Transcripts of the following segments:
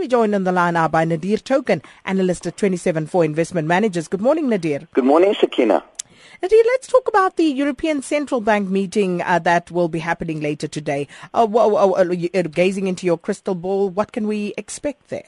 We're joined on the line now by Nadir Token, analyst at Twenty Seven 274 Investment Managers. Good morning, Nadir. Good morning, Sakina. Nadir, let's talk about the European Central Bank meeting uh, that will be happening later today. Uh, uh, gazing into your crystal ball, what can we expect there?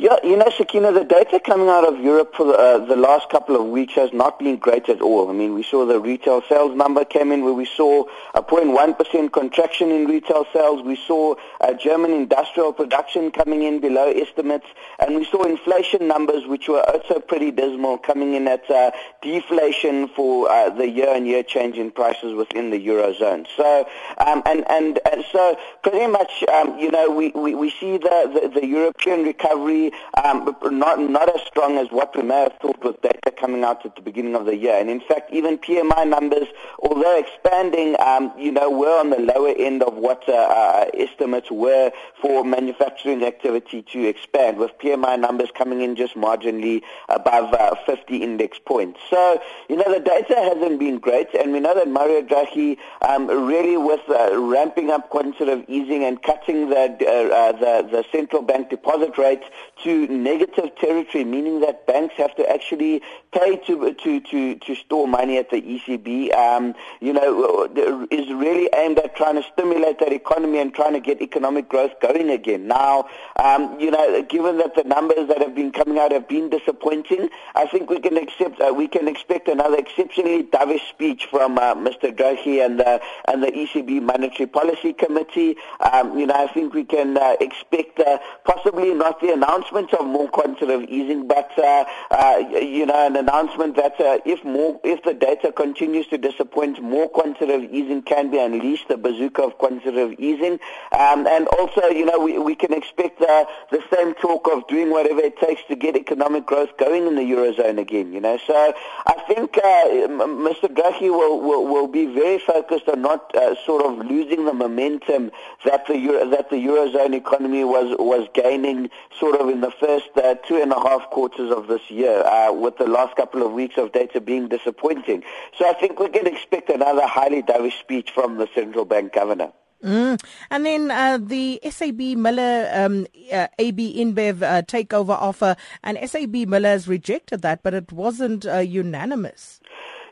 Yeah, you know, Sakina, the data coming out of Europe for the, uh, the last couple of weeks has not been great at all. I mean, we saw the retail sales number came in where we saw a 0.1% contraction in retail sales. We saw uh, German industrial production coming in below estimates. And we saw inflation numbers, which were also pretty dismal, coming in at uh, deflation for uh, the year-on-year change in prices within the Eurozone. So, um, and, and, and so pretty much, um, you know, we, we, we see the, the, the European recovery um, not not as strong as what we may have thought with data coming out at the beginning of the year. And in fact, even PMI numbers, although expanding, um, you know, were on the lower end of what uh, uh, estimates were for manufacturing activity to expand, with PMI numbers coming in just marginally above uh, 50 index points. So, you know, the data hasn't been great, and we know that Mario Draghi um, really with uh, ramping up quantitative easing and cutting the, uh, uh, the the central bank deposit rate to negative territory, meaning that banks have to actually pay to to to, to store money at the ECB. Um, you know, is really aimed at trying to stimulate that economy and trying to get economic growth going again. Now, um, you know, given that the numbers that have been coming out have been disappointing, I think we can accept uh, we can expect another exceptionally dovish speech from uh, Mr. Draghi and the and the ECB Monetary Policy Committee. Um, you know, I think we can uh, expect uh, possibly not the announcement of more quantitative easing, but uh, uh, you know, an announcement that uh, if more, if the data continues to disappoint, more quantitative easing can be unleashed, the bazooka of quantitative easing, um, and also, you know, we, we can expect uh, the same talk of doing whatever it takes to get economic growth going in the eurozone again. You know, so I think uh, Mr. Draghi will, will will be very focused on not uh, sort of losing the momentum that the Euro, that the eurozone economy was was gaining, sort of in the first uh, two and a half quarters of this year, uh, with the last couple of weeks of data being disappointing. So I think we can expect another highly dovish speech from the central bank governor. Mm. And then uh, the SAB Miller um, uh, AB InBev uh, takeover offer, and SAB Miller has rejected that, but it wasn't uh, unanimous.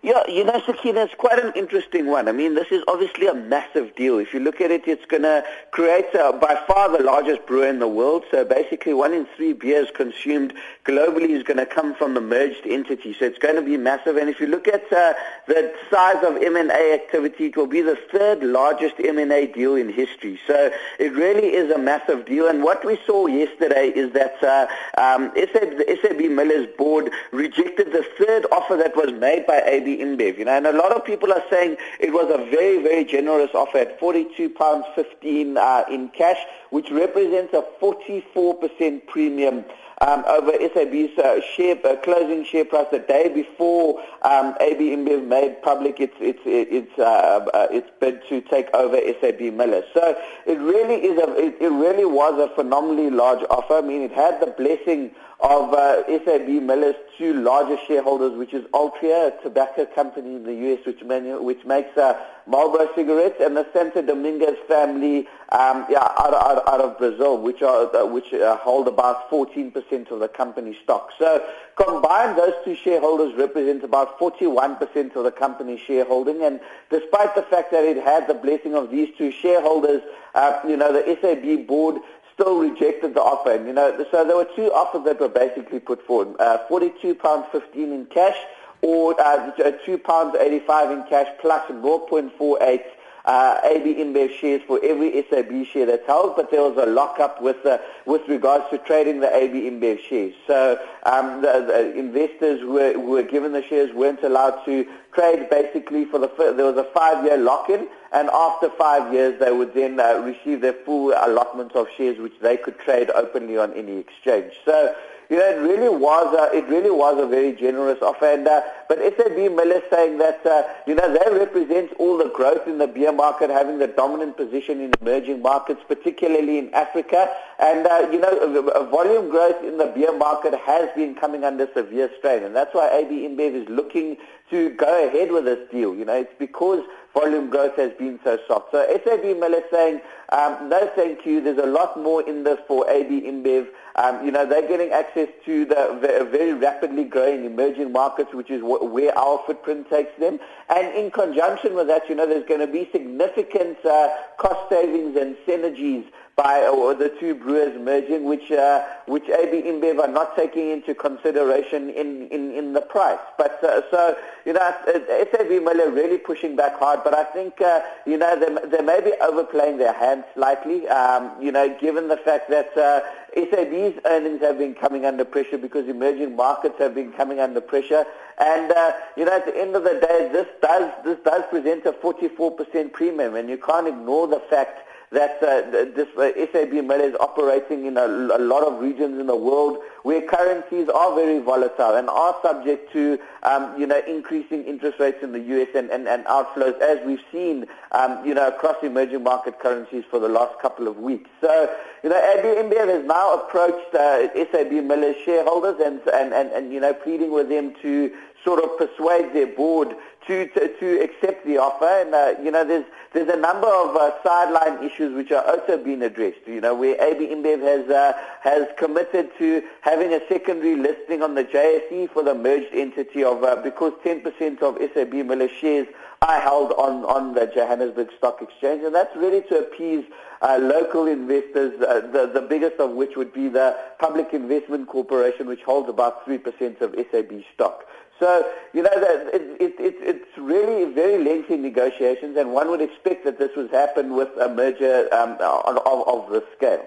Yeah, you know, Sakina, it's quite an interesting one. I mean, this is obviously a massive deal. If you look at it, it's going to create by far the largest brewer in the world. So basically, one in three beers consumed globally is going to come from the merged entity. So it's going to be massive. And if you look at uh, the size of M&A activity, it will be the third largest M&A deal in history. So it really is a massive deal. And what we saw yesterday is that uh, um, SAB, SAB Miller's board rejected the third offer that was made by AB InBev. You know, and a lot of people are saying it was a very, very generous offer at £42.15 uh, in cash, which represents a 44% premium um, over SAB's uh, share, uh, closing share price the day before um, AB InBev made public its its its uh, uh, its bid to take over SAB Miller. So it really is a it, it really was a phenomenally large offer. I mean, it had the blessing of uh, SAB Miller's two largest shareholders, which is Altria, a tobacco company in the U.S., which, manu- which makes uh, Marlboro cigarettes, and the Santo Dominguez family um, yeah, out, out, out, of Brazil, which, are, uh, which uh, hold about 14% of the company stock. So combined, those two shareholders represent about 41% of the company shareholding, and despite the fact that it had the blessing of these two shareholders, uh, you know, the SAB board still rejected the offer. And, you know, so there were two offers that were basically put forward, uh, £42.15 in cash or uh, £2.85 in cash plus 0.48 uh, AB InBev shares for every SAB share that's held, but there was a lockup with uh, with regards to trading the AB InBev shares. So um, the, the, investors were, who were given the shares weren't allowed to trade basically for the there was a five-year lock-in, and after five years they would then uh, receive their full allotment of shares, which they could trade openly on any exchange. So you know, it really was a, it really was a very generous offer. And, uh, but SAB Miller saying that, uh, you know, they represent all the growth in the beer market, having the dominant position in emerging markets, particularly in Africa. And, uh, you know, volume growth in the beer market has been coming under severe strain. And that's why AB InBev is looking to go ahead with this deal. You know, it's because volume growth has been so soft. So SAB Miller saying, um, no thank you, there's a lot more in this for AB InBev. Um, you know, they're getting access to the very rapidly growing emerging markets, which is where our footprint takes them. And in conjunction with that, you know, there's going to be significant uh, cost savings and synergies by uh, the two brewers merging, which uh, which AB InBev are not taking into consideration in, in, in the price. But uh, so you know, SAB Miller really pushing back hard. But I think uh, you know they, they may be overplaying their hand slightly. Um, you know, given the fact that uh, SAB's earnings have been coming under pressure because emerging markets have been coming under pressure. And uh, you know, at the end of the day, this does this does present a 44% premium, and you can't ignore the fact that uh, this uh, SAB Mill is operating in a, a, lot of regions in the world where currencies are very volatile and are subject to, um, you know, increasing interest rates in the U.S. and, and, and outflows, as we've seen, um, you know, across emerging market currencies for the last couple of weeks. So, you know, AB InBev has now approached uh, SAB Miller's shareholders and, and, and, and, you know, pleading with them to sort of persuade their board to, to, to accept the offer. And, uh, you know, there's, there's a number of uh, sideline issues which are also being addressed, you know, where AB InBev has, uh, has committed to having a secondary listing on the JSE for the merged entity of, uh, because 10% of SAB Miller shares are held on, on the Johannesburg Stock Exchange. And that's really to appease uh, local investors, uh, the, the biggest of which would be the Public Investment Corporation, which holds about 3% of SAB stock. So, you know, it, it, it, it's really very lengthy negotiations, and one would expect that this would happen with a merger um, of, of this scale.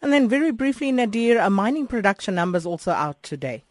And then very briefly, Nadir, a mining production numbers also out today.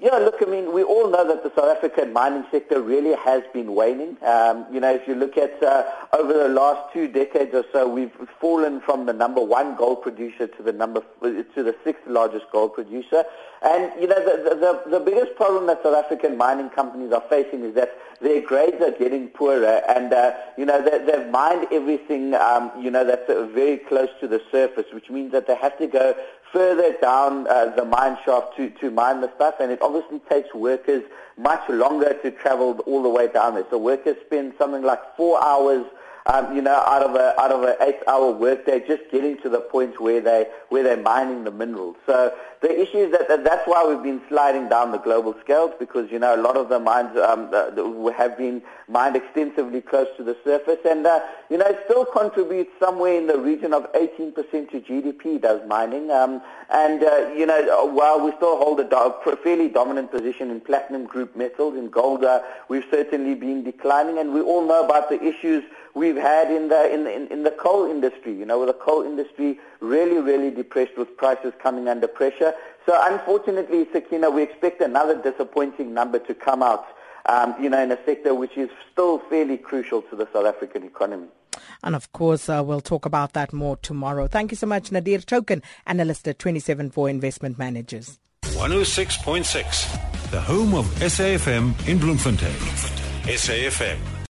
Yeah, look, I mean, we all know that the South African mining sector really has been waning. Um, you know, if you look at uh, over the last two decades or so, we've fallen from the number one gold producer to the number to the sixth largest gold producer. And you know, the, the, the biggest problem that South African mining companies are facing is that their grades are getting poorer, and uh, you know, they, they've mined everything, um, you know, that's uh, very close to the surface, which means that they have to go further down uh, the mine shaft to, to mine the stuff, and it obviously takes workers much longer to travel all the way down there. So workers spend something like four hours um, you know, out of a out of an eight-hour workday, just getting to the point where they where they're mining the minerals. So the issue is that, that that's why we've been sliding down the global scales because you know a lot of the mines um, uh, have been mined extensively close to the surface, and uh, you know it still contributes somewhere in the region of 18% to GDP. Does mining, um, and uh, you know while we still hold a do- fairly dominant position in platinum group metals, in gold, uh, we've certainly been declining, and we all know about the issues we've had in the in, in, in the coal industry. You know, with the coal industry really, really depressed with prices coming under pressure. So unfortunately, Sakina, we expect another disappointing number to come out. Um, you know, in a sector which is still fairly crucial to the South African economy. And of course, uh, we'll talk about that more tomorrow. Thank you so much, Nadir Token, analyst at 274 Investment Managers. 106.6, the home of SAFM in Bloemfontein. SAFM